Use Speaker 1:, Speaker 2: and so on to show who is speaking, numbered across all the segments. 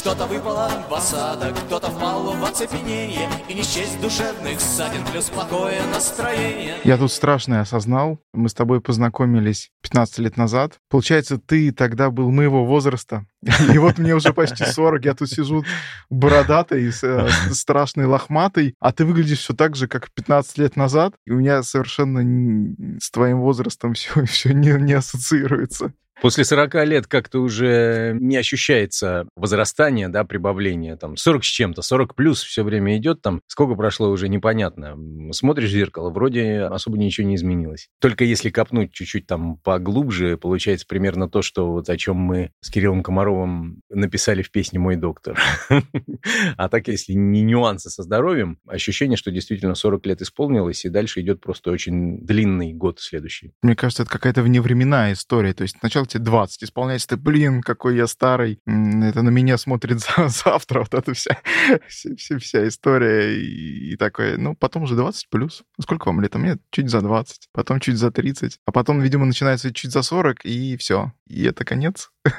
Speaker 1: что-то выпало в осадок, кто-то впал в оцепенение И не счесть душевных ссадин, плюс плохое настроение
Speaker 2: Я тут страшное осознал. Мы с тобой познакомились 15 лет назад. Получается, ты тогда был моего возраста. И вот мне уже почти 40, я тут сижу бородатый, с- э, страшный, лохматый, а ты выглядишь все так же, как 15 лет назад. И у меня совершенно с твоим возрастом все, все не, не ассоциируется.
Speaker 3: После 40 лет как-то уже не ощущается возрастание, да, прибавление. Там 40 с чем-то, 40 плюс все время идет, там сколько прошло уже непонятно. Смотришь в зеркало, вроде особо ничего не изменилось. Только если копнуть чуть-чуть там поглубже, получается примерно то, что вот о чем мы с Кириллом Комаровым написали в песне «Мой доктор». А так, если не нюансы со здоровьем, ощущение, что действительно 40 лет исполнилось, и дальше идет просто очень длинный год следующий.
Speaker 2: Мне кажется, это какая-то вневременная история. То есть сначала тебе 20 исполняется, ты, блин, какой я старый. Это на меня смотрит за- завтра. Вот эта вся, вся, вся, вся история. И, и такое, ну, потом уже 20 плюс. Сколько вам лет? А Мне чуть за 20, потом чуть за 30. А потом, видимо, начинается чуть за 40, и все. И это конец.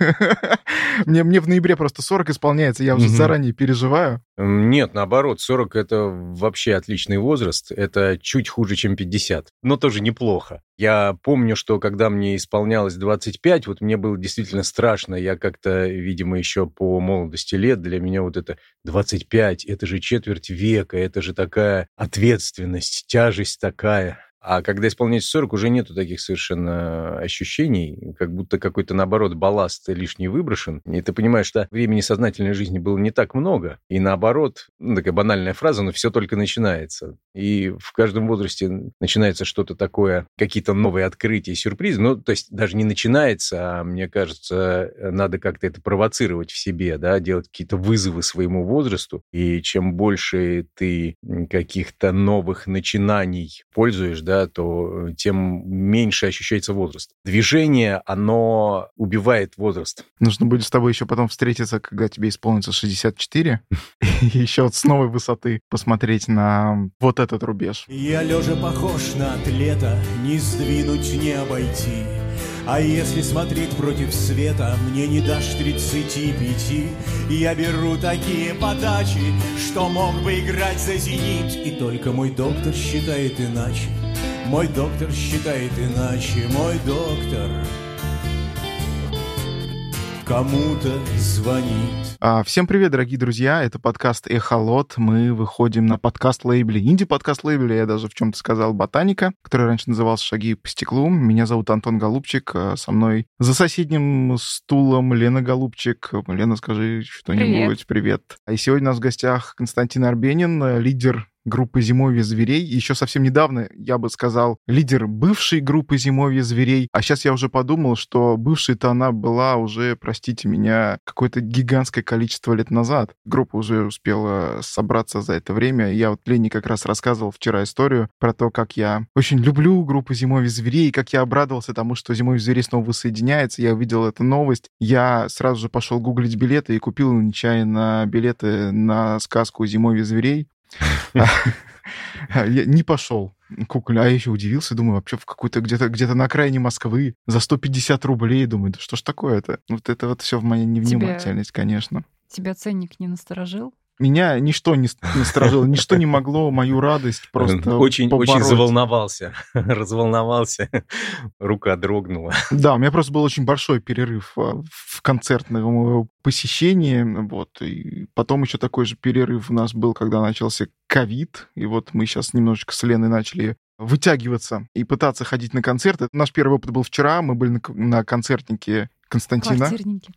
Speaker 2: Мне, мне в ноябре просто 40 исполняется, я уже заранее переживаю.
Speaker 3: Нет, наоборот, 40 это вообще отличный возраст. Это чуть хуже, чем 50, но тоже неплохо. Я помню, что когда мне исполнялось 25, вот мне было действительно страшно. Я как-то, видимо, еще по молодости лет, для меня вот это 25, это же четверть века, это же такая ответственность, тяжесть такая. А когда исполняется 40, уже нету таких совершенно ощущений, как будто какой-то, наоборот, балласт лишний выброшен. И ты понимаешь, что времени сознательной жизни было не так много. И наоборот, ну, такая банальная фраза, но все только начинается. И в каждом возрасте начинается что-то такое, какие-то новые открытия, сюрпризы. Ну, то есть даже не начинается, а мне кажется, надо как-то это провоцировать в себе, да, делать какие-то вызовы своему возрасту. И чем больше ты каких-то новых начинаний пользуешь, то э, тем меньше ощущается возраст. Движение, оно убивает возраст.
Speaker 2: Нужно будет с тобой еще потом встретиться, когда тебе исполнится 64, и еще вот с новой высоты посмотреть на вот этот рубеж.
Speaker 1: Я лежа похож на атлета, не сдвинуть, не обойти. А если смотреть против света, мне не дашь тридцати пяти. Я беру такие подачи, что мог бы играть за зенит. И только мой доктор считает иначе. Мой доктор считает иначе. Мой доктор кому-то звонит.
Speaker 2: А, Всем привет, дорогие друзья! Это подкаст «Эхолот». Мы выходим на подкаст-лейбле, инди-подкаст-лейбле, я даже в чем-то сказал, «Ботаника», который раньше назывался «Шаги по стеклу». Меня зовут Антон Голубчик. а Со мной за соседним стулом Лена Голубчик. Лена, скажи что-нибудь. Привет. И сегодня у нас в гостях Константин Арбенин, лидер группы «Зимовье зверей». Еще совсем недавно, я бы сказал, лидер бывшей группы «Зимовье зверей». А сейчас я уже подумал, что бывшей-то она была уже, простите меня, какое-то гигантское количество лет назад. Группа уже успела собраться за это время. Я вот Лене как раз рассказывал вчера историю про то, как я очень люблю группу «Зимовье зверей», как я обрадовался тому, что «Зимовье зверей» снова воссоединяется. Я увидел эту новость. Я сразу же пошел гуглить билеты и купил нечаянно билеты на сказку «Зимовье зверей». Я не пошел. Куколь, а я еще удивился, думаю, вообще в какой-то где-то где-то на окраине Москвы за 150 рублей, думаю, да что ж такое-то? Вот это вот все в моей невнимательность, конечно.
Speaker 4: Тебя ценник не насторожил?
Speaker 2: Меня ничто не насторожило, ничто не могло мою радость просто
Speaker 3: очень, очень
Speaker 2: побороть.
Speaker 3: заволновался, разволновался, рука дрогнула.
Speaker 2: Да, у меня просто был очень большой перерыв а, в концертном э, посещении, вот, и потом еще такой же перерыв у нас был, когда начался ковид, и вот мы сейчас немножечко с Леной начали вытягиваться и пытаться ходить на концерты. Наш первый опыт был вчера, мы были на концертнике Константина.
Speaker 4: Квартирники.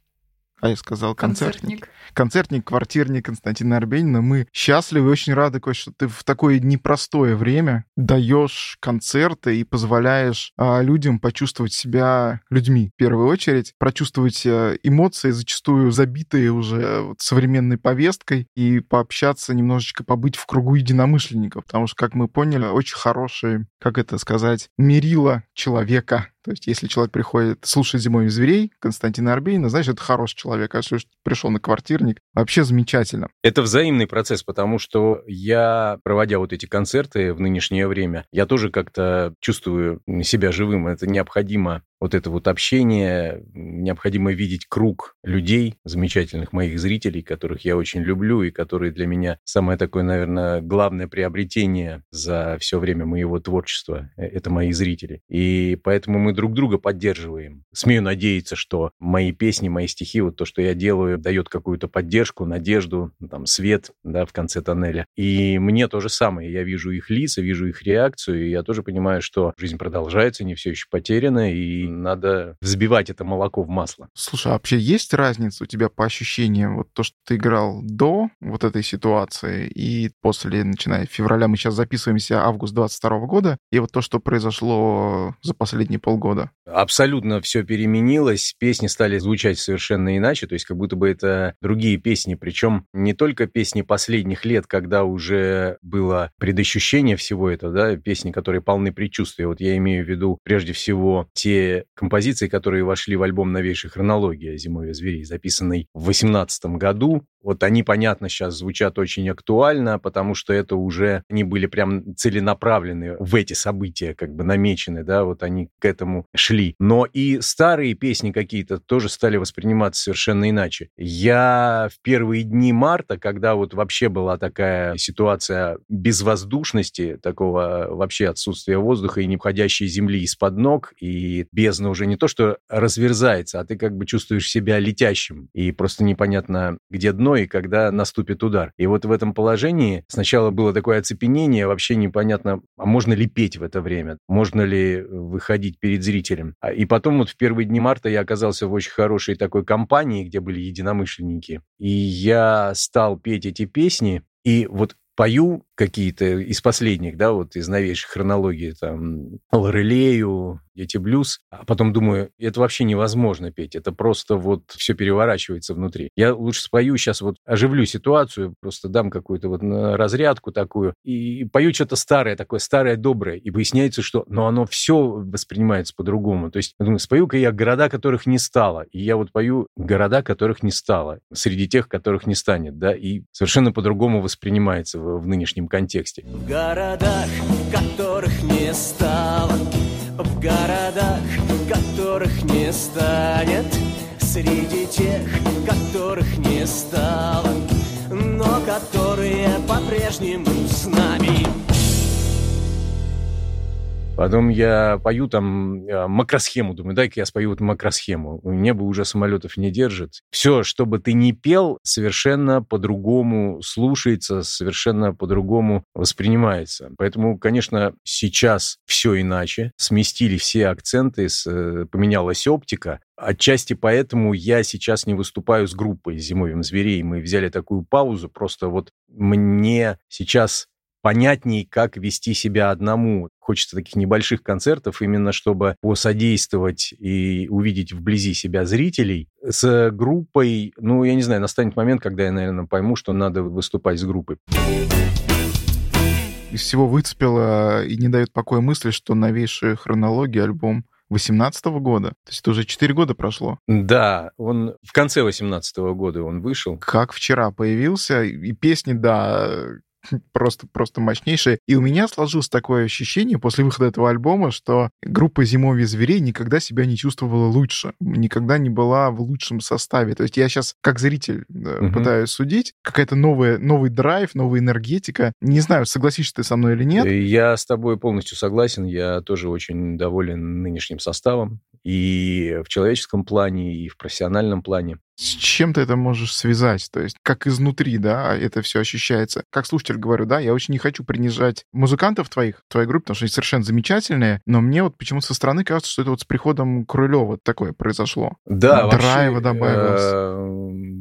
Speaker 2: А я сказал концертник.
Speaker 4: Концертник.
Speaker 2: Концертник, квартирник Константина Арбенина. Мы счастливы и очень рады, Кость, что ты в такое непростое время даешь концерты и позволяешь а, людям почувствовать себя людьми. В первую очередь, прочувствовать а, эмоции, зачастую забитые уже э, вот современной повесткой, и пообщаться немножечко, побыть в кругу единомышленников. Потому что, как мы поняли, очень хорошие, как это сказать, мерила человека. То есть, если человек приходит слушать «Зимой зверей» Константина Арбенина, значит, это хороший человек. А если пришел на квартирник, вообще замечательно.
Speaker 3: Это взаимный процесс, потому что я, проводя вот эти концерты в нынешнее время, я тоже как-то чувствую себя живым. Это необходимо вот это вот общение, необходимо видеть круг людей, замечательных моих зрителей, которых я очень люблю и которые для меня самое такое, наверное, главное приобретение за все время моего творчества – это мои зрители. И поэтому мы друг друга поддерживаем. Смею надеяться, что мои песни, мои стихи, вот то, что я делаю, дает какую-то поддержку, надежду, там, свет да, в конце тоннеля. И мне то же самое. Я вижу их лица, вижу их реакцию, и я тоже понимаю, что жизнь продолжается, не все еще потеряно, и надо взбивать это молоко в масло.
Speaker 2: Слушай, а вообще есть разница у тебя по ощущениям? Вот то, что ты играл до вот этой ситуации и после, начиная февраля, мы сейчас записываемся август 22 года, и вот то, что произошло за последние полгода?
Speaker 3: Абсолютно все переменилось, песни стали звучать совершенно иначе, то есть как будто бы это другие песни, причем не только песни последних лет, когда уже было предощущение всего этого, да, песни, которые полны предчувствия. Вот я имею в виду прежде всего те композиции, которые вошли в альбом «Новейшая хронология» «Зимовья зверей», записанный в 2018 году, вот они, понятно, сейчас звучат очень актуально, потому что это уже, они были прям целенаправлены в эти события, как бы намечены, да, вот они к этому шли. Но и старые песни какие-то тоже стали восприниматься совершенно иначе. Я в первые дни марта, когда вот вообще была такая ситуация безвоздушности, такого вообще отсутствия воздуха и необходящей земли из-под ног, и бездна уже не то, что разверзается, а ты как бы чувствуешь себя летящим, и просто непонятно, где дно, и когда наступит удар. И вот в этом положении сначала было такое оцепенение, вообще непонятно, а можно ли петь в это время, можно ли выходить перед зрителем. А, и потом вот в первые дни марта я оказался в очень хорошей такой компании, где были единомышленники, и я стал петь эти песни, и вот пою какие-то из последних, да, вот из новейшей хронологии, там, Лорелею, Дети блюз, а потом думаю, это вообще невозможно петь, это просто вот все переворачивается внутри. Я лучше спою сейчас вот, оживлю ситуацию, просто дам какую-то вот разрядку такую, и пою что-то старое, такое старое, доброе, и выясняется, что, но оно все воспринимается по-другому. То есть, я думаю, спою-ка я города, которых не стало, и я вот пою города, которых не стало, среди тех, которых не станет, да, и совершенно по-другому воспринимается в, в нынешнем контексте.
Speaker 1: В городах, которых не стало, в городах, которых не станет, среди тех, которых не стало, но которые по-прежнему с нами.
Speaker 3: Потом я пою там э, макросхему, думаю, дай-ка я спою вот макросхему. Небо уже самолетов не держит. Все, что бы ты ни пел, совершенно по-другому слушается, совершенно по-другому воспринимается. Поэтому, конечно, сейчас все иначе. Сместили все акценты, э, поменялась оптика. Отчасти поэтому я сейчас не выступаю с группой «Зимовьем зверей». Мы взяли такую паузу, просто вот мне сейчас понятней, как вести себя одному. Хочется таких небольших концертов, именно чтобы посодействовать и увидеть вблизи себя зрителей. С группой, ну, я не знаю, настанет момент, когда я, наверное, пойму, что надо выступать с группой
Speaker 2: из всего выцепила и не дает покоя мысли, что новейшая хронология альбом 18 года. То есть это уже 4 года прошло.
Speaker 3: Да, он в конце 18 года он вышел.
Speaker 2: Как вчера появился, и песни, да, просто, просто мощнейшая. И у меня сложилось такое ощущение после выхода этого альбома, что группа «Зимовье зверей» никогда себя не чувствовала лучше, никогда не была в лучшем составе. То есть я сейчас, как зритель, угу. пытаюсь судить, какая-то новая, новый драйв, новая энергетика. Не знаю, согласишься ты со мной или нет.
Speaker 3: Я с тобой полностью согласен. Я тоже очень доволен нынешним составом и в человеческом плане, и в профессиональном плане.
Speaker 2: С чем ты это можешь связать? То есть как изнутри, да, это все ощущается. Как слушатель говорю, да, я очень не хочу принижать музыкантов твоих, твоей группы, потому что они совершенно замечательные, но мне вот почему-то со стороны кажется, что это вот с приходом Крылева такое произошло.
Speaker 3: Да,
Speaker 2: Драйва добавилось.
Speaker 3: Э,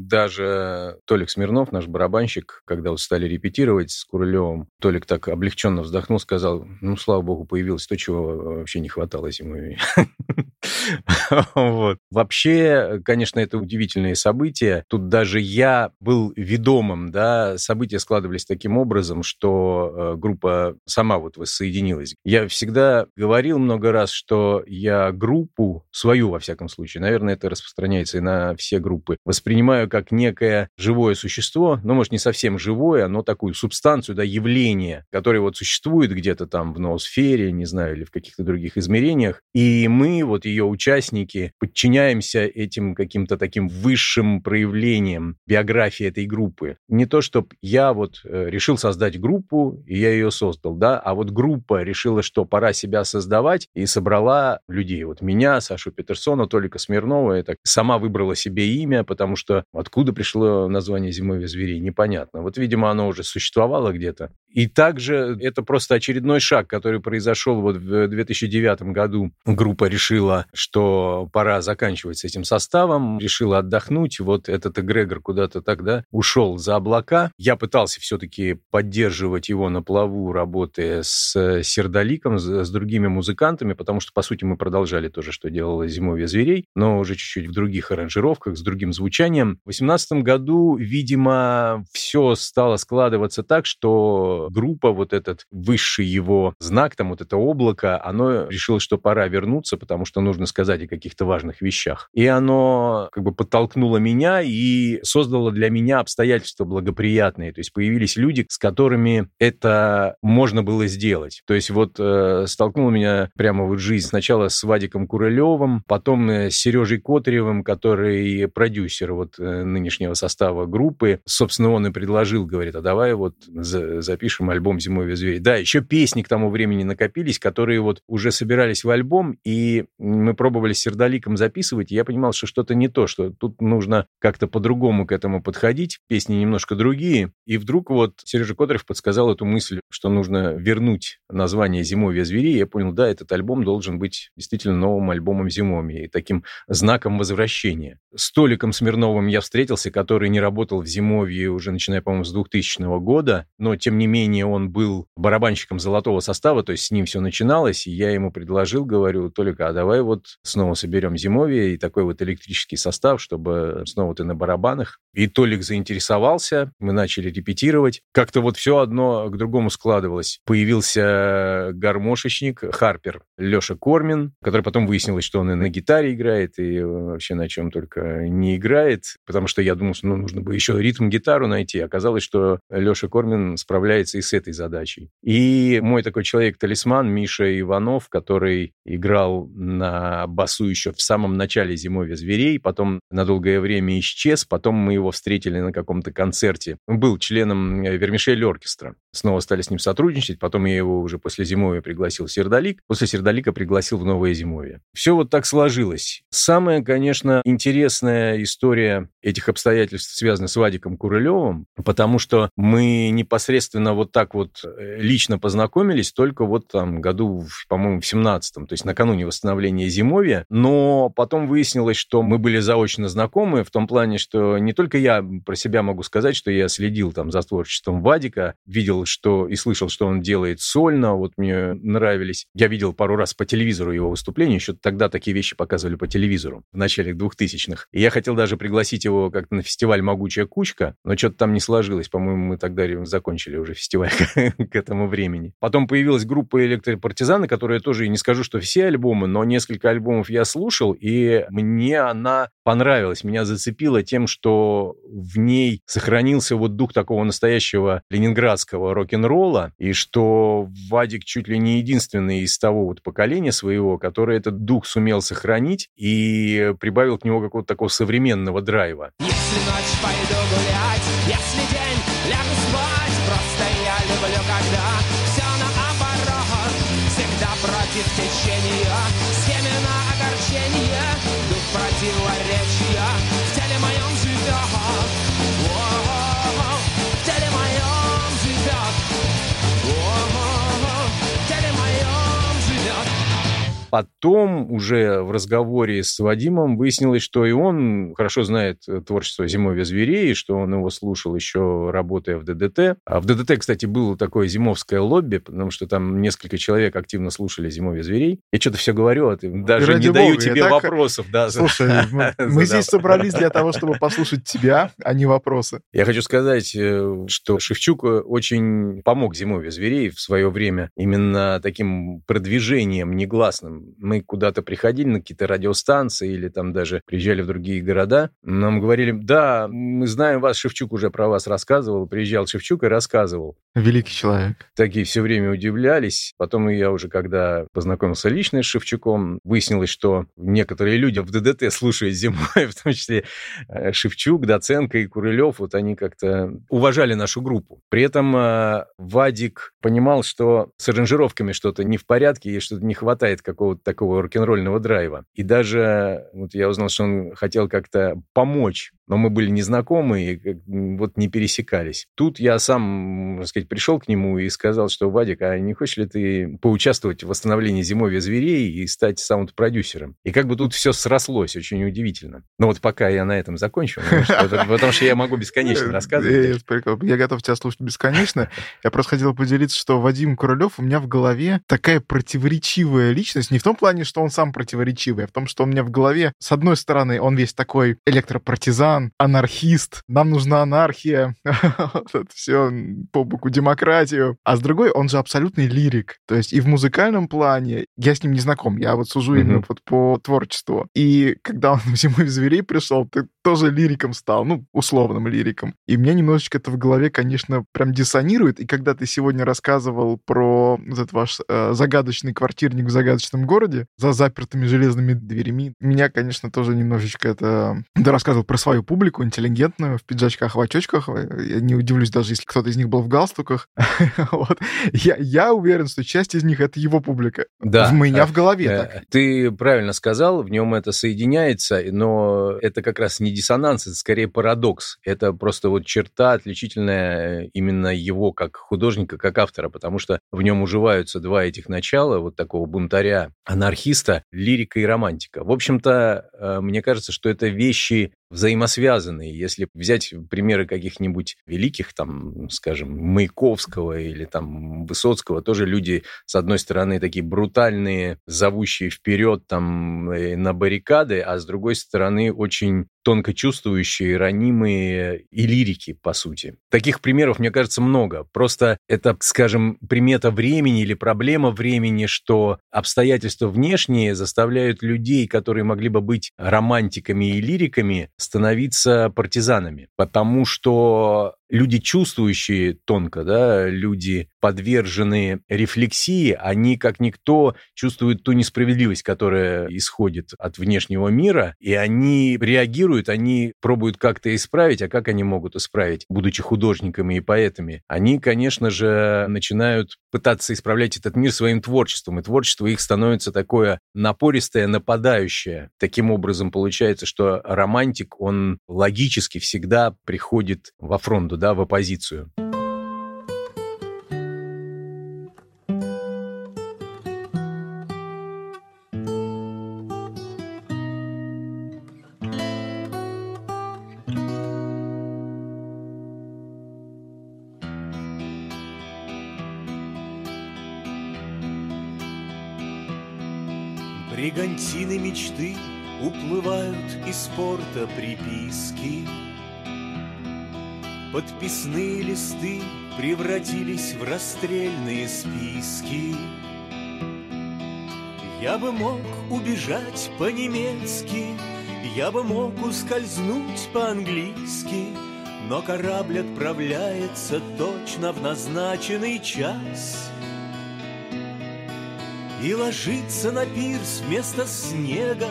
Speaker 3: даже Толик Смирнов, наш барабанщик, когда вот стали репетировать с Курылевым, Толик так облегченно вздохнул, сказал, ну, слава богу, появилось то, чего вообще не хватало зимой. вот. Вообще, конечно, это удивительные события. Тут даже я был ведомым, да, события складывались таким образом, что э, группа сама вот воссоединилась. Я всегда говорил много раз, что я группу, свою во всяком случае, наверное, это распространяется и на все группы, воспринимаю как некое живое существо, ну, может, не совсем живое, но такую субстанцию, да, явление, которое вот существует где-то там в ноосфере, не знаю, или в каких-то других измерениях, и мы вот ее участники подчиняемся этим каким-то таким высшим проявлениям биографии этой группы. Не то, чтобы я вот э, решил создать группу, и я ее создал, да, а вот группа решила, что пора себя создавать, и собрала людей. Вот меня, Сашу Петерсона, Толика Смирнова, это сама выбрала себе имя, потому что откуда пришло название «Зимовье зверей», непонятно. Вот, видимо, оно уже существовало где-то. И также это просто очередной шаг, который произошел вот в 2009 году. Группа решила, что пора заканчивать с этим составом, решила отдохнуть. Вот этот эгрегор куда-то тогда ушел за облака. Я пытался все-таки поддерживать его на плаву, работая с Сердоликом, с другими музыкантами, потому что, по сути, мы продолжали то же, что делала «Зимовье зверей», но уже чуть-чуть в других аранжировках, с другим звучанием. В 2018 году, видимо, все стало складываться так, что группа, вот этот высший его знак, там вот это облако, оно решило, что пора вернуться, потому что нужно сказать о каких-то важных вещах. И оно как бы подтолкнуло меня и создало для меня обстоятельства благоприятные. То есть появились люди, с которыми это можно было сделать. То есть вот э, столкнуло меня прямо вот жизнь сначала с Вадиком Курылевым, потом э, с Сережей Котаревым, который продюсер вот э, нынешнего состава группы. Собственно, он и предложил, говорит, а давай вот за запишем альбом «Зимовье зверей». Да, еще песни к тому времени накопились, которые вот уже собирались в альбом, и мы пробовали с Сердоликом записывать, и я понимал, что что-то не то, что тут нужно как-то по-другому к этому подходить, песни немножко другие. И вдруг вот Сережа Котарев подсказал эту мысль, что нужно вернуть название «Зимовье зверей». Я понял, да, этот альбом должен быть действительно новым альбомом «Зимовья» и таким знаком возвращения. С Толиком Смирновым я встретился, который не работал в «Зимовье» уже начиная, по-моему, с 2000 года, но тем не менее он был барабанщиком золотого состава, то есть с ним все начиналось, и я ему предложил, говорю, только, а давай вот снова соберем зимовье и такой вот электрический состав, чтобы снова ты на барабанах. И Толик заинтересовался, мы начали репетировать. Как-то вот все одно к другому складывалось. Появился гармошечник Харпер Леша Кормин, который потом выяснилось, что он и на гитаре играет, и вообще на чем только не играет, потому что я думал, что ну, нужно бы еще ритм-гитару найти. Оказалось, что Леша Кормин справляется и с этой задачей. И мой такой человек-талисман Миша Иванов, который играл на басу еще в самом начале «Зимовья зверей», потом на долгое время исчез, потом мы его встретили на каком-то концерте. Он был членом э, Вермишель оркестра. Снова стали с ним сотрудничать, потом я его уже после «Зимовья» пригласил в Сердолик, после «Сердолика» пригласил в «Новое зимовье». Все вот так сложилось. Самая, конечно, интересная история этих обстоятельств связана с Вадиком Курылевым, потому что мы непосредственно вот так вот э, лично познакомились только вот там году, по-моему, в 17-м, то есть накануне восстановления Зимовья, но потом выяснилось, что мы были заочно знакомы в том плане, что не только я про себя могу сказать, что я следил там за творчеством Вадика, видел, что и слышал, что он делает сольно, вот мне нравились. Я видел пару раз по телевизору его выступления, еще тогда такие вещи показывали по телевизору в начале 2000-х. И я хотел даже пригласить его как-то на фестиваль «Могучая кучка», но что-то там не сложилось. По-моему, мы тогда закончили уже фестиваль к этому времени. Потом появилась группа «Электропартизаны», которая тоже, не скажу, что все альбомы, но несколько альбомов я слушал, и мне она понравилась, меня зацепила тем, что в ней сохранился вот дух такого настоящего ленинградского рок-н-ролла, и что Вадик чуть ли не единственный из того вот поколения своего, который этот дух сумел сохранить и прибавил к нему какого-то такого современного драйва. Если ночь пойду гулять, если день лягу спать, просто я люблю, когда все наоборот, всегда против течения, семена огорчения, дух противоречия Потом уже в разговоре с Вадимом выяснилось, что и он хорошо знает э, творчество «Зимовья зверей», что он его слушал еще работая в ДДТ. А в ДДТ, кстати, было такое зимовское лобби, потому что там несколько человек активно слушали «Зимовья зверей». Я что-то все говорю, а ты даже не даю тебе так... вопросов. Да,
Speaker 2: Слушай, мы, мы здесь собрались для того, чтобы послушать тебя, а не вопросы.
Speaker 3: Я хочу сказать, э, что Шевчук э, очень помог «Зимовье зверей» в свое время именно таким продвижением негласным мы куда-то приходили на какие-то радиостанции или там даже приезжали в другие города, нам говорили, да, мы знаем вас, Шевчук уже про вас рассказывал, приезжал Шевчук и рассказывал.
Speaker 2: Великий человек.
Speaker 3: Такие все время удивлялись. Потом я уже, когда познакомился лично с Шевчуком, выяснилось, что некоторые люди в ДДТ слушают зимой, в том числе э, Шевчук, Доценко и Курылев, вот они как-то уважали нашу группу. При этом э, Вадик понимал, что с аранжировками что-то не в порядке, и что-то не хватает какого-то такого рок-н-ролльного драйва. И даже вот я узнал, что он хотел как-то помочь но мы были незнакомы и вот не пересекались. Тут я сам, можно сказать, пришел к нему и сказал, что, Вадик, а не хочешь ли ты поучаствовать в восстановлении зимовья зверей и стать саунд-продюсером? И как бы тут все срослось, очень удивительно. Но вот пока я на этом закончу, потому что я могу бесконечно рассказывать.
Speaker 2: Я готов тебя слушать бесконечно. Я просто хотел поделиться, что Вадим Куролев у меня в голове такая противоречивая личность. Не в том плане, что он сам противоречивый, а в том, что у меня в голове, с одной стороны, он весь такой электропартизан, партизан, анархист, нам нужна анархия, это все по боку демократию. А с другой, он же абсолютный лирик. То есть и в музыкальном плане, я с ним не знаком, я вот сужу именно вот по творчеству. И когда он в «Зимой зверей» пришел, ты тоже лириком стал, ну, условным лириком. И мне немножечко это в голове, конечно, прям диссонирует. И когда ты сегодня рассказывал про вот этот ваш э, загадочный квартирник в загадочном городе за запертыми железными дверями, меня, конечно, тоже немножечко это... Ты рассказывал про свою публику, интеллигентную, в пиджачках, в очочках. Я не удивлюсь даже, если кто-то из них был в галстуках. вот. я, я уверен, что часть из них — это его публика. Да. У меня в голове э, так.
Speaker 3: Ты правильно сказал, в нем это соединяется, но это как раз не диссонанс, это скорее парадокс. Это просто вот черта отличительная именно его как художника, как автора, потому что в нем уживаются два этих начала, вот такого бунтаря, анархиста, лирика и романтика. В общем-то, э, мне кажется, что это вещи взаимосвязанные. Если взять примеры каких-нибудь великих, там, скажем, Маяковского или там Высоцкого, тоже люди, с одной стороны, такие брутальные, зовущие вперед там э, на баррикады, а с другой стороны, очень тонко чувствующие, ранимые и лирики, по сути. Таких примеров, мне кажется, много. Просто это, скажем, примета времени или проблема времени, что обстоятельства внешние заставляют людей, которые могли бы быть романтиками и лириками, становиться партизанами. Потому что люди, чувствующие тонко, да, люди, подверженные рефлексии, они, как никто, чувствуют ту несправедливость, которая исходит от внешнего мира, и они реагируют, они пробуют как-то исправить, а как они могут исправить, будучи художниками и поэтами? Они, конечно же, начинают пытаться исправлять этот мир своим творчеством, и творчество их становится такое напористое, нападающее. Таким образом, получается, что романтик, он логически всегда приходит во фронту, да, в оппозицию.
Speaker 1: Бригантины мечты уплывают из порта приписки Подписные листы превратились в расстрельные списки. Я бы мог убежать по-немецки, Я бы мог ускользнуть по-английски, Но корабль отправляется точно в назначенный час. И ложится на пирс вместо снега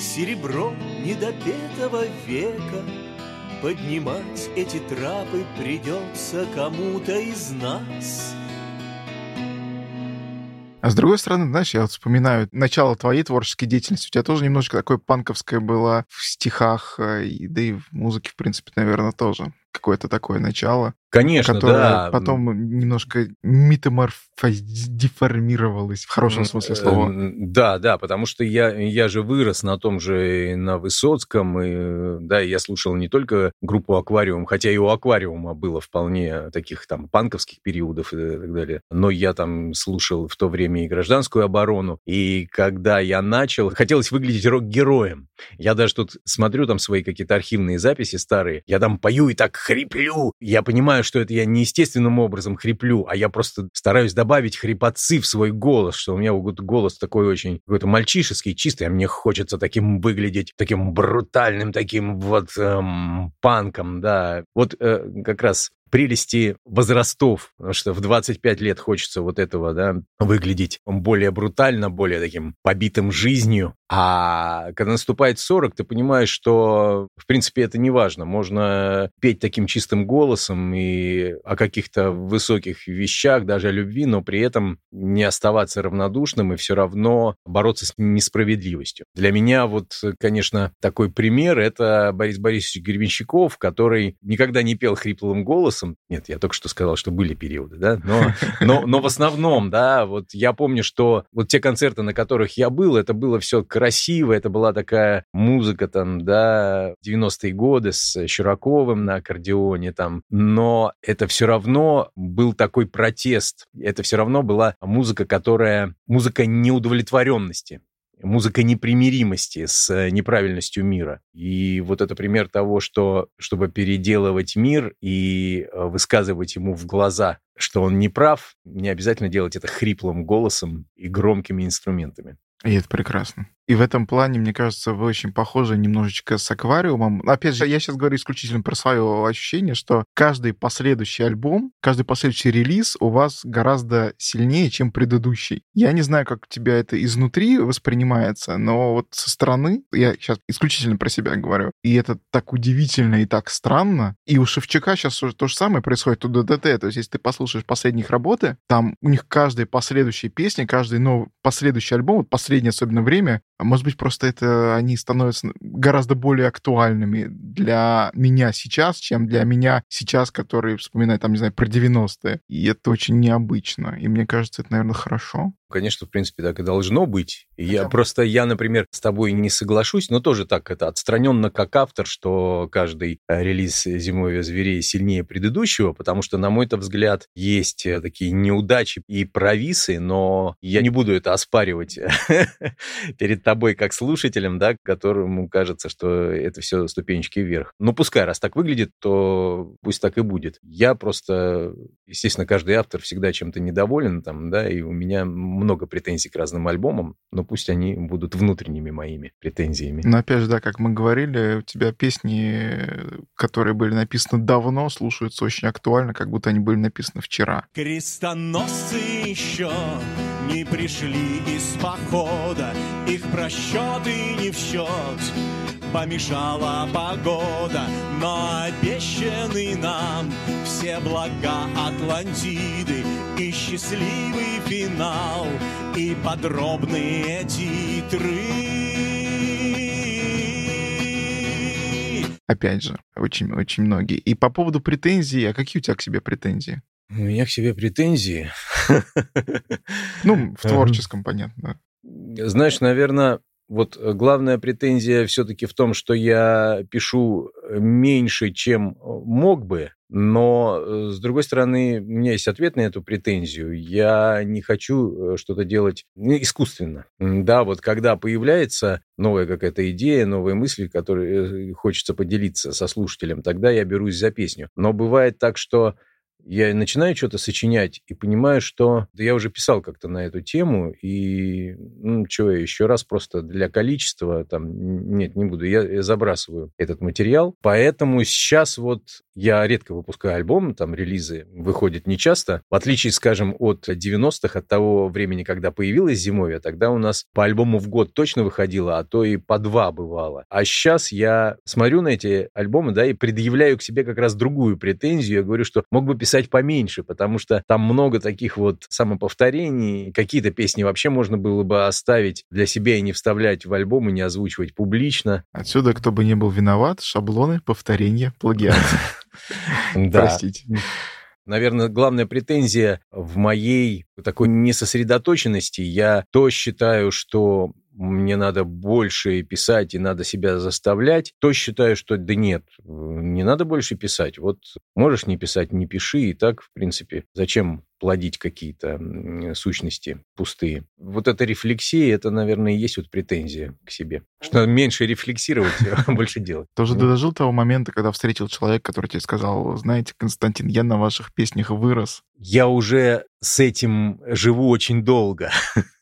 Speaker 1: Серебро недопетого века — Поднимать эти трапы придется кому-то из нас.
Speaker 2: А с другой стороны, знаешь, я вот вспоминаю начало твоей творческой деятельности. У тебя тоже немножко такое панковское было в стихах, э, да и в музыке, в принципе, наверное, тоже какое-то такое начало.
Speaker 3: Конечно,
Speaker 2: которое
Speaker 3: да.
Speaker 2: потом немножко метаморфодеформировалось в хорошем смысле слова.
Speaker 3: Да, да, потому что я, я же вырос на том же, на Высоцком, и, да, я слушал не только группу «Аквариум», хотя и у «Аквариума» было вполне таких там панковских периодов и так далее, но я там слушал в то время и «Гражданскую оборону», и когда я начал, хотелось выглядеть рок-героем. Я даже тут смотрю там свои какие-то архивные записи старые, я там пою и так хриплю, я понимаю, понимаю, что это я неестественным образом хриплю, а я просто стараюсь добавить хрипотцы в свой голос, что у меня голос такой очень какой-то мальчишеский, чистый, а мне хочется таким выглядеть, таким брутальным, таким вот эм, панком, да. Вот э, как раз прелести возрастов, потому что в 25 лет хочется вот этого, да, выглядеть более брутально, более таким побитым жизнью, а когда наступает 40, ты понимаешь, что, в принципе, это не важно. Можно петь таким чистым голосом и о каких-то высоких вещах, даже о любви, но при этом не оставаться равнодушным и все равно бороться с несправедливостью. Для меня вот, конечно, такой пример — это Борис Борисович Гребенщиков, который никогда не пел хриплым голосом. Нет, я только что сказал, что были периоды, да, но, но, но в основном, да, вот я помню, что вот те концерты, на которых я был, это было все красиво, это была такая музыка там, да, 90-е годы с Щураковым на аккордеоне там, но это все равно был такой протест, это все равно была музыка, которая, музыка неудовлетворенности, музыка непримиримости с неправильностью мира. И вот это пример того, что чтобы переделывать мир и э, высказывать ему в глаза, что он не прав, не обязательно делать это хриплым голосом и громкими инструментами.
Speaker 2: И это прекрасно. И в этом плане, мне кажется, вы очень похожи немножечко с аквариумом. Опять же, я сейчас говорю исключительно про свое ощущение, что каждый последующий альбом, каждый последующий релиз у вас гораздо сильнее, чем предыдущий. Я не знаю, как у тебя это изнутри воспринимается, но вот со стороны, я сейчас исключительно про себя говорю, и это так удивительно и так странно. И у Шевчака сейчас то же самое происходит у ДДТ. То есть, если ты послушаешь последних работы, там у них каждая последующая песня, каждый новый последующий альбом, вот последнее особенно время, а может быть, просто это они становятся гораздо более актуальными для меня сейчас, чем для меня сейчас, который вспоминает, там, не знаю, про 90-е. И это очень необычно. И мне кажется, это, наверное, хорошо.
Speaker 3: Конечно, в принципе, так и должно быть. Я да. просто, я, например, с тобой не соглашусь, но тоже так это отстраненно как автор, что каждый э, релиз «Зимовья зверей» сильнее предыдущего, потому что, на мой взгляд, есть э, такие неудачи и провисы, но я не буду это оспаривать перед тобой как слушателем, да, которому кажется, что это все ступенечки вверх. Ну, пускай, раз так выглядит, то пусть так и будет. Я просто, естественно, каждый автор всегда чем-то недоволен, там, да, и у меня много претензий к разным альбомам, но пусть они будут внутренними моими претензиями.
Speaker 2: Но опять же, да, как мы говорили, у тебя песни, которые были написаны давно, слушаются очень актуально, как будто они были написаны вчера.
Speaker 1: Крестоносцы еще не пришли из похода, их просчеты не в счет помешала погода, но обещаны нам все блага Атлантиды и счастливый финал, и подробные титры.
Speaker 2: Опять же, очень-очень многие. И по поводу претензий, а какие у тебя к себе претензии?
Speaker 3: У меня к себе претензии.
Speaker 2: Ну, в творческом, понятно.
Speaker 3: Знаешь, наверное, вот э, главная претензия все-таки в том, что я пишу э, меньше, чем э, мог бы, но, с другой стороны, у меня есть ответ на эту претензию. Я не хочу что-то делать ну, искусственно. Да, вот когда появляется новая какая-то идея, новые мысли, которые хочется поделиться со слушателем, тогда я берусь за песню. Но бывает так, что я начинаю что-то сочинять и понимаю, что да я уже писал как-то на эту тему, и ну, что, еще раз просто для количества, там, нет, не буду, я, я забрасываю этот материал. Поэтому сейчас вот я редко выпускаю альбом, там релизы выходят нечасто, в отличие, скажем, от 90-х, от того времени, когда появилась зимовье, тогда у нас по альбому в год точно выходило, а то и по два бывало. А сейчас я смотрю на эти альбомы, да, и предъявляю к себе как раз другую претензию, я говорю, что мог бы писать писать поменьше, потому что там много таких вот самоповторений. Какие-то песни вообще можно было бы оставить для себя и не вставлять в альбом и не озвучивать публично.
Speaker 2: Отсюда, кто бы не был виноват, шаблоны, повторения, плагиат. Простите.
Speaker 3: Наверное, главная претензия в моей такой несосредоточенности. Я то считаю, что мне надо больше писать и надо себя заставлять, то считаю, что да нет, не надо больше писать. Вот можешь не писать, не пиши, и так, в принципе, зачем плодить какие-то сущности пустые. Вот эта рефлексия, это, наверное, и есть вот претензия к себе. Что меньше рефлексировать, а больше делать.
Speaker 2: Тоже дожил того момента, когда встретил человека, который тебе сказал, знаете, Константин, я на ваших песнях вырос.
Speaker 3: Я уже с этим живу очень долго.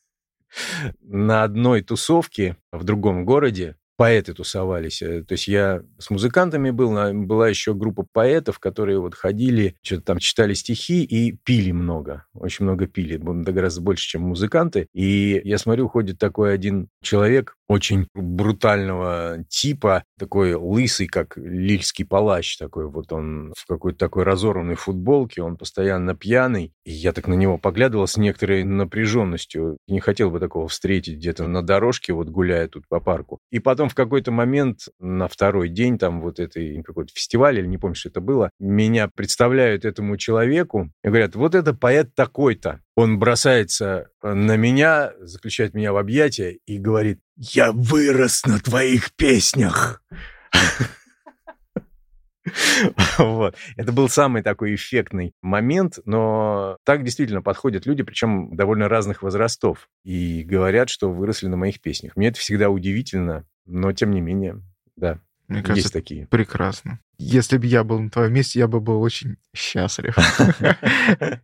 Speaker 3: На одной тусовке в другом городе поэты тусовались. Э, то есть я с музыкантами был, была еще группа поэтов, которые вот ходили, что-то там читали стихи и пили много. Очень много пили, гораздо больше, чем музыканты. И я смотрю, ходит такой один человек, очень брутального типа, такой лысый, как лильский палач такой, вот он в какой-то такой разорванной футболке, он постоянно пьяный, и я так на него поглядывал с некоторой напряженностью, не хотел бы такого встретить где-то на дорожке, вот гуляя тут по парку. И потом в какой-то момент, на второй день там вот этой какой-то фестиваль, или не помню, что это было, меня представляют этому человеку и говорят, вот это поэт такой-то. Он бросается на меня, заключает меня в объятия и говорит, я вырос на твоих песнях. Вот. Это был самый такой эффектный момент, но так действительно подходят люди, причем довольно разных возрастов, и говорят, что выросли на моих песнях. Мне это всегда удивительно, но тем не менее, да,
Speaker 2: Мне кажется, есть такие. Прекрасно. Если бы я был на твоем месте, я бы был очень счастлив,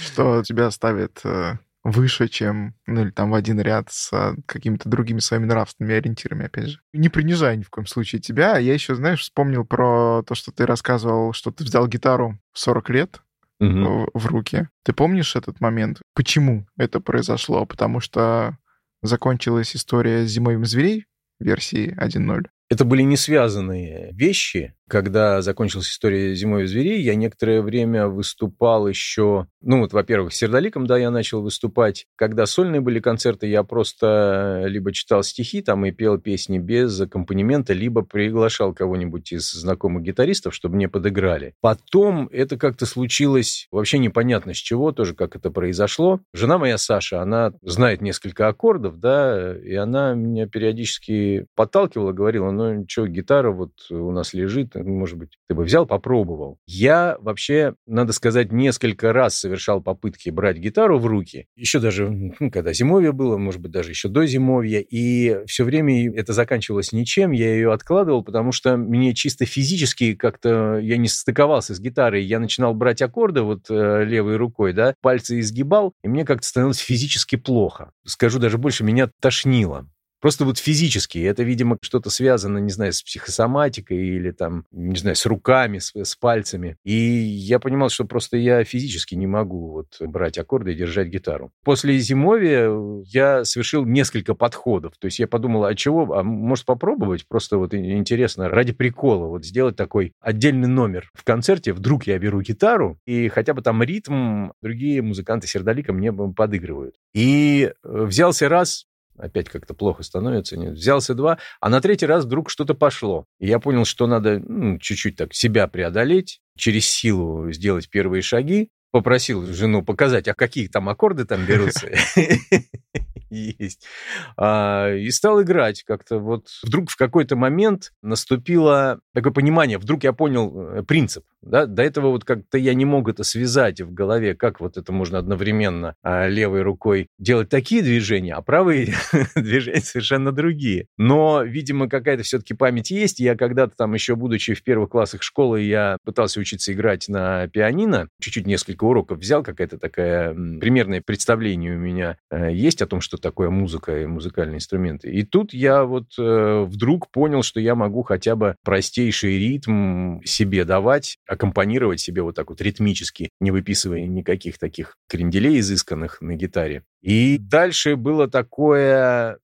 Speaker 2: что тебя ставит э, выше, чем, ну или там в один ряд с какими-то другими своими нравственными ориентирами, опять же. Не принижай ни в коем случае тебя. Я еще, знаешь, вспомнил про то, что ты рассказывал, что ты взял гитару в 40 лет, угу. в, руки. Ты помнишь этот момент? Почему это произошло? Потому что закончилась история с зимовым зверей версии 1.0.
Speaker 3: Это были не связанные вещи, когда закончилась история «Зимой зверей», я некоторое время выступал еще... Ну, вот, во-первых, с Сердоликом, да, я начал выступать. Когда сольные были концерты, я просто либо читал стихи там и пел песни без аккомпанемента, либо приглашал кого-нибудь из знакомых гитаристов, чтобы мне подыграли. Потом это как-то случилось вообще непонятно с чего, тоже как это произошло. Жена моя, Саша, она знает несколько аккордов, да, и она меня периодически подталкивала, говорила, ну, что, гитара вот у нас лежит, может быть, ты бы взял, попробовал. Я вообще, надо сказать, несколько раз совершал попытки брать гитару в руки. Еще даже, ну, когда зимовье было, может быть, даже еще до зимовья. И все время это заканчивалось ничем. Я ее откладывал, потому что мне чисто физически как-то я не стыковался с гитарой. Я начинал брать аккорды вот э, левой рукой, да, пальцы изгибал, и мне как-то становилось физически плохо. Скажу даже больше, меня тошнило. Просто вот физически. Это, видимо, что-то связано, не знаю, с психосоматикой или там, не знаю, с руками, с, с пальцами. И я понимал, что просто я физически не могу вот брать аккорды и держать гитару. После зимовья я совершил несколько подходов. То есть я подумал, а чего, а может попробовать? Просто вот интересно, ради прикола, вот сделать такой отдельный номер в концерте. Вдруг я беру гитару, и хотя бы там ритм другие музыканты сердолика мне подыгрывают. И э, взялся раз, опять как-то плохо становится. Нет. Взялся два, а на третий раз вдруг что-то пошло. И я понял, что надо ну, чуть-чуть так себя преодолеть, через силу сделать первые шаги. Попросил жену показать, а какие там аккорды там берутся. есть. А, и стал играть как-то. Вот вдруг в какой-то момент наступило такое понимание, вдруг я понял э, принцип. Да? До этого вот как-то я не мог это связать в голове, как вот это можно одновременно а, левой рукой делать такие движения, а правые движения совершенно другие. Но, видимо, какая-то все-таки память есть. Я когда-то там еще, будучи в первых классах школы, я пытался учиться играть на пианино. Чуть-чуть несколько уроков взял, какая-то такая примерное представление у меня э, есть о том, что такое музыка и музыкальные инструменты. И тут я вот э, вдруг понял, что я могу хотя бы простейший ритм себе давать, аккомпанировать себе вот так вот ритмически, не выписывая никаких таких кренделей изысканных на гитаре. И дальше было такое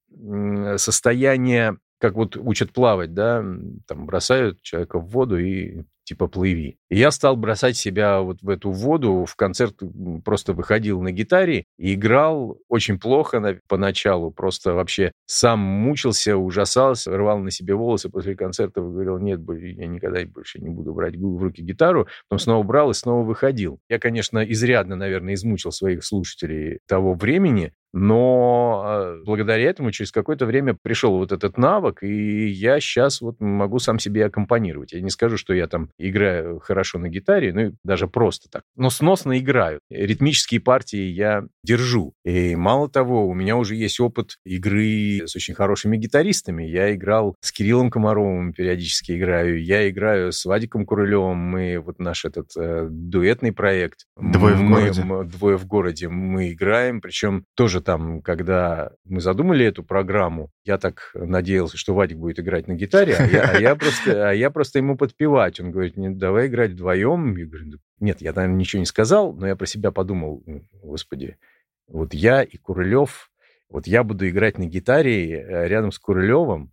Speaker 3: состояние как вот учат плавать, да, там бросают человека в воду и типа плыви. И я стал бросать себя вот в эту воду, в концерт просто выходил на гитаре и играл очень плохо на, поначалу, просто вообще сам мучился, ужасался, рвал на себе волосы после концерта, говорил, нет, я никогда больше не буду брать в руки гитару, потом снова брал и снова выходил. Я, конечно, изрядно, наверное, измучил своих слушателей того времени, Но а, благодаря этому через какое-то время пришел вот этот навык, и я сейчас вот могу сам себе аккомпанировать. Я не скажу, что я там играю хорошо на гитаре, ну, даже просто так. Но сносно играю. Ритмические партии я держу. И мало того, у меня уже есть опыт игры с очень хорошими гитаристами. Я играл с Кириллом Комаровым, периодически играю. Я играю с Вадиком Курылевым. Мы вот наш этот э, дуэтный проект.
Speaker 2: Двое в
Speaker 3: мы,
Speaker 2: городе.
Speaker 3: мы- двое в городе. Мы играем, причем тоже там, когда мы задумали эту программу, я так надеялся, что Вадик будет играть на гитаре, а я, а я просто, а я просто ему подпевать. Он говорит, «Нет, давай играть вдвоем. Я говорю, «Да нет, я, наверное, ничего не сказал, но я про себя подумал, «М, господи, вот я и Курылев, вот я буду играть на гитаре э, рядом с Курылевым,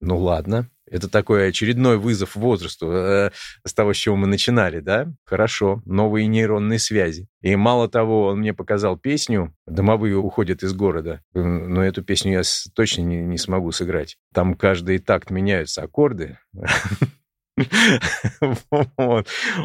Speaker 3: ну ладно, это такой очередной вызов возрасту э, с того, с чего мы начинали, да? Хорошо, новые нейронные связи. И мало того, он мне показал песню «Домовые уходят из города», но эту песню я точно не, не смогу сыграть. Там каждый такт меняются аккорды.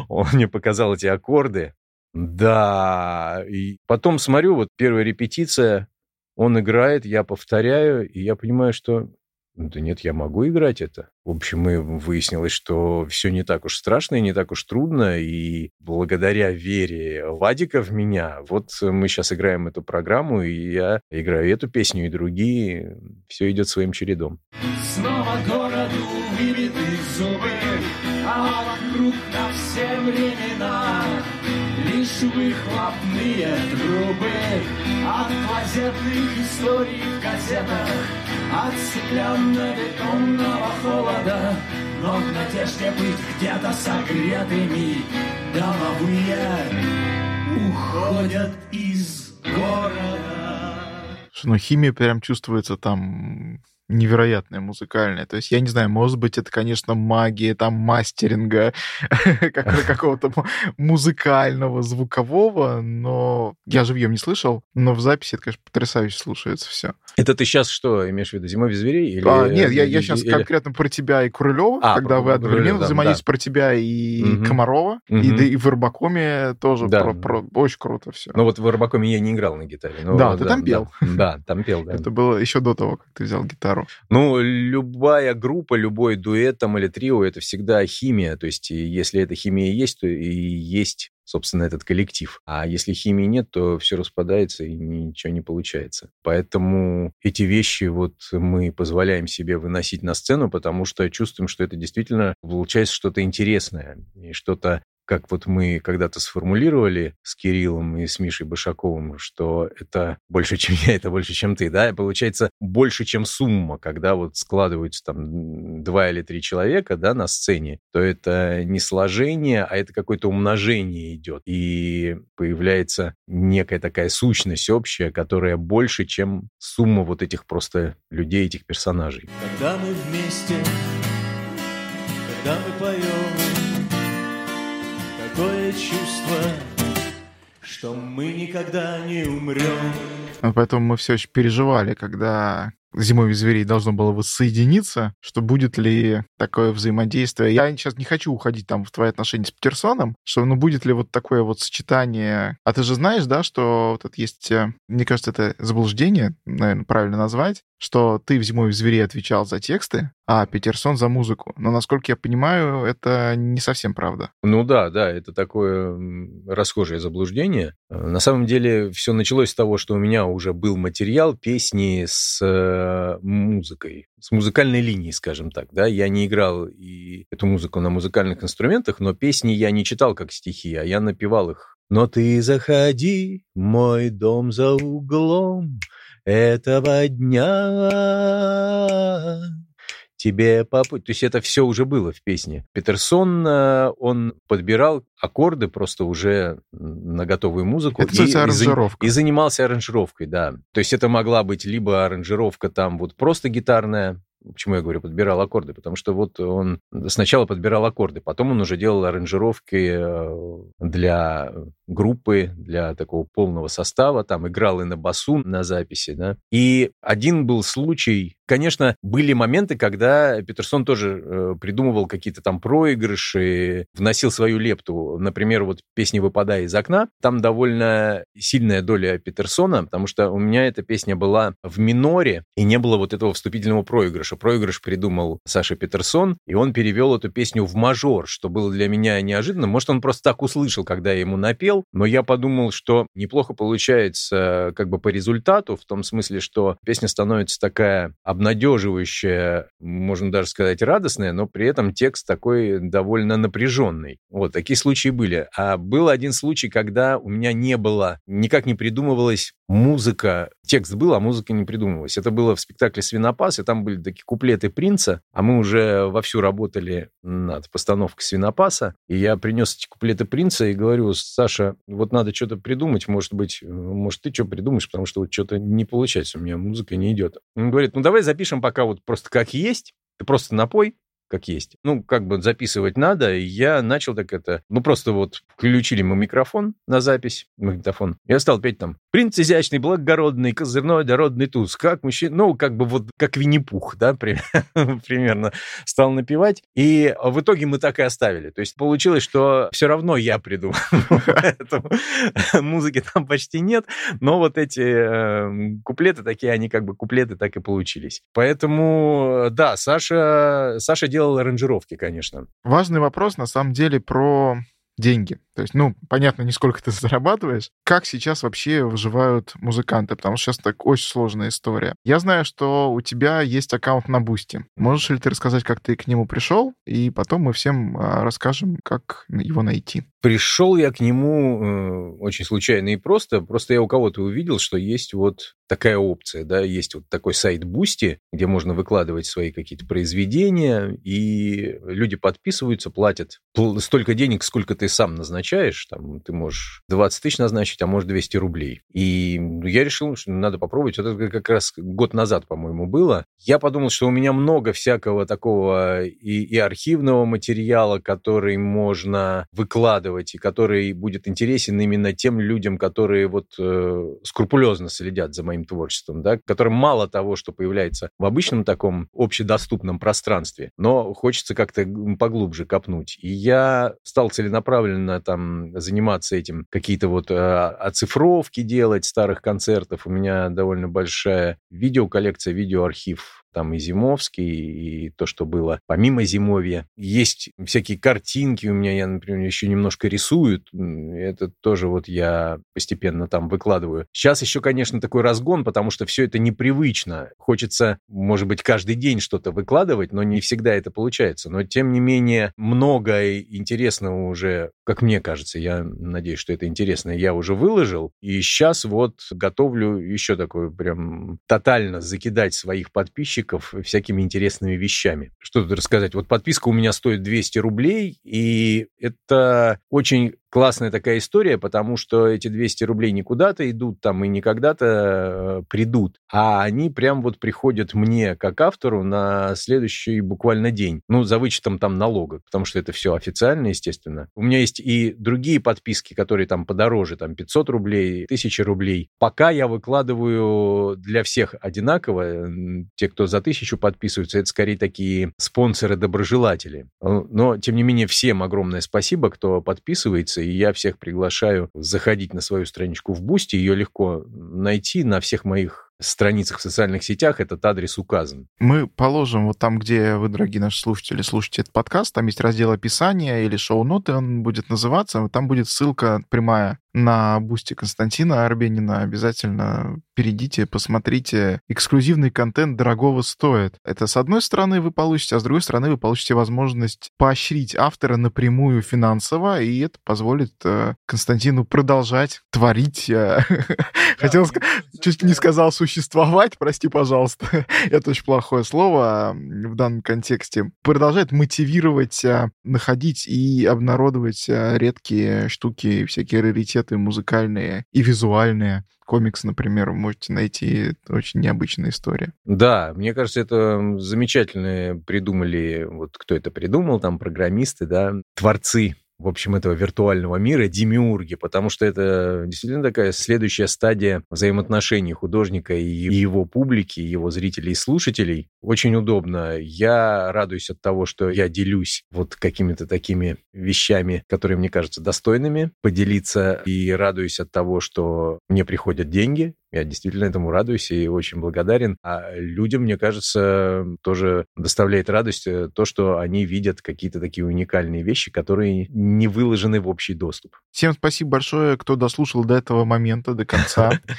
Speaker 3: Он мне показал эти аккорды. Да, и потом смотрю, вот первая репетиция, он играет, я повторяю, и я понимаю, что да нет, я могу играть это. В общем, и выяснилось, что все не так уж страшно и не так уж трудно, и благодаря вере Вадика в меня, вот мы сейчас играем эту программу, и я играю эту песню и другие, все идет своим чередом.
Speaker 1: Снова городу выбиты зубы, а вокруг на все времена Лишь выхлопные трубы от клозетных историй в газетах, от стеклянно-бетонного холода, но в надежде быть где-то согретыми домовые уходят из города.
Speaker 2: Ну, химия прям чувствуется там невероятная музыкальная. То есть, я не знаю, может быть, это, конечно, магия там мастеринга как- какого-то му- музыкального, звукового, но я живьем не слышал, но в записи это, конечно, потрясающе слушается все.
Speaker 3: Это ты сейчас что, имеешь в виду, «Зимой без зверей»? Или,
Speaker 2: А, нет, я, я сейчас
Speaker 3: или-
Speaker 2: конкретно про тебя и Курылева,
Speaker 3: А,
Speaker 2: когда
Speaker 3: про
Speaker 2: вы одновременно
Speaker 3: да,
Speaker 2: взаимодействуете
Speaker 3: да.
Speaker 2: про тебя и
Speaker 3: Мгм.
Speaker 2: Комарова, и,
Speaker 3: Мгм.
Speaker 2: да, и в Рыбакоме тоже
Speaker 3: Да.
Speaker 2: про, про- очень круто все.
Speaker 3: Ну вот в Рыбакоме я не играл на гитаре. но
Speaker 2: Да, ты там
Speaker 3: да,
Speaker 2: пел.
Speaker 3: Да, там пел, да.
Speaker 2: Это было еще до того, как ты взял гитару.
Speaker 3: Ну, любая группа, любой дуэт там или трио, это всегда химия. То есть, если эта химия есть, то и есть, собственно, этот коллектив. А если химии нет, то все распадается и ничего не получается. Поэтому эти вещи вот мы позволяем себе выносить на сцену, потому что чувствуем, что это действительно получается что-то интересное и что-то как вот мы когда-то сформулировали с Кириллом и с Мишей Башаковым, что это больше, чем я, это больше, чем ты, да, и получается больше, чем сумма, когда вот складываются там два или три человека, да, на сцене, то это не сложение, а это какое-то умножение идет, и появляется некая такая сущность общая, которая больше, чем сумма вот этих просто людей, этих персонажей.
Speaker 1: Когда мы вместе, когда мы поем, такое чувство, что мы никогда не умрем.
Speaker 2: Вот Поэтому мы все еще переживали, когда зимой зверей должно было воссоединиться, что будет ли такое взаимодействие. Я сейчас не хочу уходить там в твои отношения с Петерсоном, что ну будет ли вот такое вот сочетание. А ты же знаешь, да, что вот это есть, э, мне кажется, это заблуждение, наверное, правильно назвать, что ты в зимой без зверей отвечал за тексты, а Петерсон за музыку. Но, насколько я понимаю, это не совсем правда.
Speaker 3: Ну да, да, это такое расхожее заблуждение. На самом деле все началось с того, что у меня уже был материал песни с э, музыкой, с музыкальной линией, скажем так. Да? Я не играл и эту музыку на музыкальных инструментах, но песни я не читал как стихи, а я напевал их. Но ты заходи, мой дом за углом этого дня. Тебе по пу- То есть это все уже было в песне. Петерсон, он подбирал аккорды просто уже на готовую музыку.
Speaker 2: Это, кстати,
Speaker 3: и-
Speaker 2: аранжировка.
Speaker 3: и занимался аранжировкой, да. То есть это могла быть либо аранжировка там вот просто гитарная, Почему я говорю, подбирал аккорды? Потому что вот он сначала подбирал аккорды, потом он уже делал аранжировки э, для группы, для такого полного состава, там играл и на басу на записи, да. И один был случай, конечно, были моменты, когда Петерсон тоже э, придумывал какие-то там проигрыши, вносил свою лепту. Например, вот песни «Выпадая из окна», там довольно сильная доля Петерсона, потому что у меня эта песня была в миноре, и не было вот этого вступительного проигрыша. Проигрыш придумал Саша Петерсон, и он перевел эту песню в мажор, что было для меня неожиданно. Может, он просто так услышал, когда я ему напел, но я подумал, что неплохо получается как бы по результату, в том смысле, что песня становится такая обнадеживающая, можно даже сказать, радостная, но при этом текст такой довольно напряженный. Вот, такие случаи были. А был один случай, когда у меня не было, никак не придумывалась музыка. Текст был, а музыка не придумывалась. Это было в спектакле «Свинопас», и там были такие куплеты принца, а мы уже вовсю работали над постановкой «Свинопаса», и я принес эти куплеты принца и говорю, Саша, вот надо что-то придумать, может быть, может, ты что придумаешь, потому что вот что-то не получается, у меня музыка не идет. Он говорит, ну давай запишем пока вот просто как есть, ты просто напой, как есть. Ну, как бы записывать надо, и я начал так это... Ну, просто вот включили мы микрофон на запись, магнитофон. Я стал петь там «Принц изящный, благородный, козырной, дородный туз». Как мужчина... Ну, как бы вот как Винни-Пух, да, примерно стал напевать. И в итоге мы так и оставили. То есть получилось, что все равно я придумал. Музыки там почти нет, но вот эти эм, куплеты такие, они как бы куплеты так и получились. Поэтому, да, Саша, Саша делал аранжировки, конечно.
Speaker 2: Важный вопрос, на самом деле, про деньги. То есть, ну, понятно, не сколько ты зарабатываешь. Как сейчас вообще выживают музыканты? Потому что сейчас так очень сложная история. Я знаю, что у тебя есть аккаунт на Boosty. Можешь ли ты рассказать, как ты к нему пришел? И потом мы всем а, расскажем, как его найти.
Speaker 3: Пришел я к нему э, очень случайно и просто. Просто я у кого-то увидел, что есть вот такая опция, да, есть вот такой сайт Boosty, где можно выкладывать свои какие-то произведения, и люди подписываются, платят столько денег, сколько ты сам назначаешь, там, ты можешь 20 тысяч назначить, а может 200 рублей. И я решил, что надо попробовать. Это как раз год назад, по-моему, было. Я подумал, что у меня много всякого такого и, и архивного материала, который можно выкладывать, и который будет интересен именно тем людям, которые вот э, скрупулезно следят за моим творчеством, да, которым мало того, что появляется в обычном таком общедоступном пространстве, но хочется как-то поглубже копнуть. И я стал целенаправленно там заниматься этим, какие-то вот э, оцифровки делать старых концертов. У меня довольно большая видеоколлекция, видеоархив там и Зимовский, и то, что было помимо Зимовья. Есть всякие картинки у меня, я, например, еще немножко рисую, это тоже вот я постепенно там выкладываю. Сейчас еще, конечно, такой разгон, потому что все это непривычно. Хочется, может быть, каждый день что-то выкладывать, но не всегда это получается. Но, тем не менее, много интересного уже, как мне кажется, я надеюсь, что это интересно, я уже выложил, и сейчас вот готовлю еще такое прям тотально закидать своих подписчиков подписчиков всякими интересными вещами. Что тут рассказать? Вот подписка у меня стоит 200 рублей, и это очень классная такая история, потому что эти 200 рублей не куда-то идут там и не когда-то э, придут, а они прям вот приходят мне как автору на следующий буквально день. Ну, за вычетом там налога, потому что это все официально, естественно. У меня есть и другие подписки, которые там подороже, там 500 рублей, 1000 рублей. Пока я выкладываю для всех одинаково, те, кто за тысячу подписываются, это скорее такие спонсоры-доброжелатели. Но, тем не менее, всем огромное спасибо, кто подписывается, и я всех приглашаю заходить на свою страничку в Boosty. Ее легко найти на всех моих страницах в социальных сетях этот адрес указан.
Speaker 2: Мы положим вот там, где вы, дорогие наши слушатели, слушаете этот подкаст, там есть раздел описания или шоу-ноты, он будет называться, там будет ссылка прямая на Boosty Константина Арбенина. Обязательно перейдите, посмотрите. Эксклюзивный контент дорогого стоит. Это с одной стороны вы получите, а с другой стороны вы получите возможность поощрить автора напрямую финансово, и это позволит э, Константину продолжать творить. Хотел сказать, чуть не сказал существовать, прости, пожалуйста. это очень плохое слово в данном контексте. Продолжает мотивировать, э, находить и обнародовать редкие штуки, всякие раритеты музыкальные и визуальные. Комикс, например, вы можете найти. Это очень необычная история.
Speaker 3: Да, мне кажется, это замечательно придумали, вот кто это придумал, там программисты, да, творцы в общем, этого виртуального мира, демиурги, потому что это действительно такая следующая стадия взаимоотношений художника и его публики, его зрителей и слушателей. Очень удобно. Я радуюсь от того, что я делюсь вот какими-то такими вещами, которые мне кажутся достойными, поделиться и радуюсь от того, что мне приходят деньги, я действительно этому радуюсь и очень благодарен. А людям, мне кажется, тоже доставляет радость э, то, что они видят какие-то такие уникальные вещи, которые не выложены в общий доступ.
Speaker 2: Всем спасибо большое, кто дослушал до этого момента, до конца.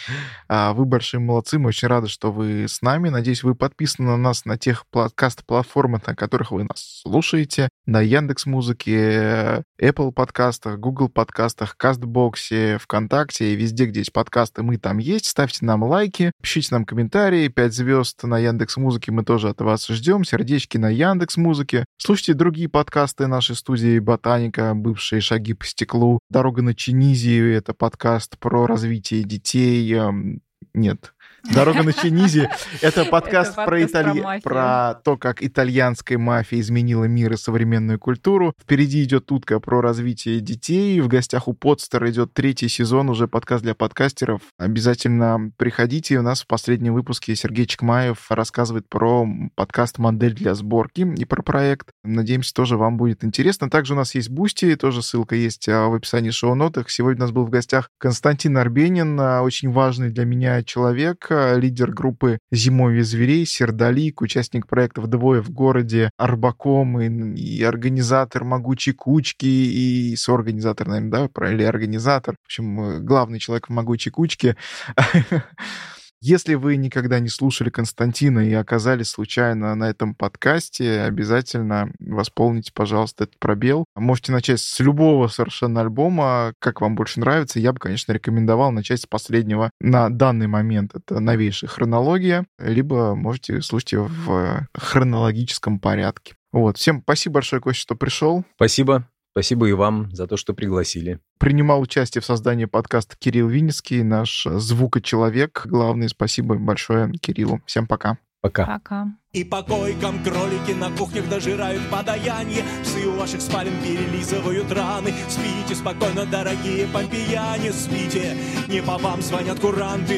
Speaker 2: А, вы большие молодцы, мы очень рады, что вы с нами. Надеюсь, вы подписаны на нас на тех подкаст-платформах, на которых вы нас слушаете. На Яндекс Музыке, Apple подкастах, Google подкастах, Кастбоксе, ВКонтакте и везде, где есть подкасты, мы там есть. Ставьте нам лайки, пишите нам комментарии, 5 звезд на Яндекс Музыке мы тоже от вас ждем, сердечки на Яндекс Музыке. Слушайте другие подкасты нашей студии «Ботаника», бывшие «Шаги по стеклу», «Дорога на Чинизию», это подкаст про развитие детей, эм, нет, Дорога на Чинизи — это подкаст, это про, италь... про, про то, как итальянская мафия изменила мир и современную культуру. Впереди идет утка про развитие детей. В гостях у Подстер идет третий сезон, уже подкаст для подкастеров. Обязательно приходите. У нас в последнем выпуске Сергей Чекмаев рассказывает про подкаст «Модель для сборки» и про проект. Надеемся, тоже вам будет интересно. Также у нас есть Boosty, тоже ссылка есть а, в описании шоу-нотах. Сегодня у нас был в гостях Константин Арбенин, а, очень важный для меня человек, лидер группы «Зимовье зверей», Сердолик, участник проектов «Двое в городе», Арбаком и, и организатор «Могучей кучки», и соорганизатор, наверное, да, или организатор. В общем, э, главный человек в «Могучей кучке». Если вы никогда не слушали Константина и оказались случайно на этом подкасте, обязательно восполните, пожалуйста, этот пробел. Можете начать с любого совершенно альбома, как вам больше нравится. Я бы, конечно, рекомендовал начать с последнего на данный момент. Это новейшая хронология, либо можете слушать его в хронологическом порядке. Вот. Всем спасибо большое, Костя, что пришел.
Speaker 3: Спасибо. Спасибо и вам за то, что пригласили.
Speaker 2: Принимал участие в создании подкаста Кирилл Винницкий, наш звукочеловек. Главное, спасибо большое Кириллу. Всем пока.
Speaker 3: Пока.
Speaker 4: Пока.
Speaker 1: И по койкам кролики на кухнях дожирают подаяние Псы у ваших спален перелизывают раны Спите спокойно, дорогие помпияне, спите Не по вам звонят куранты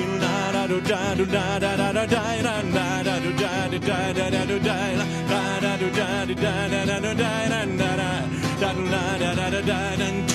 Speaker 1: da da da da da da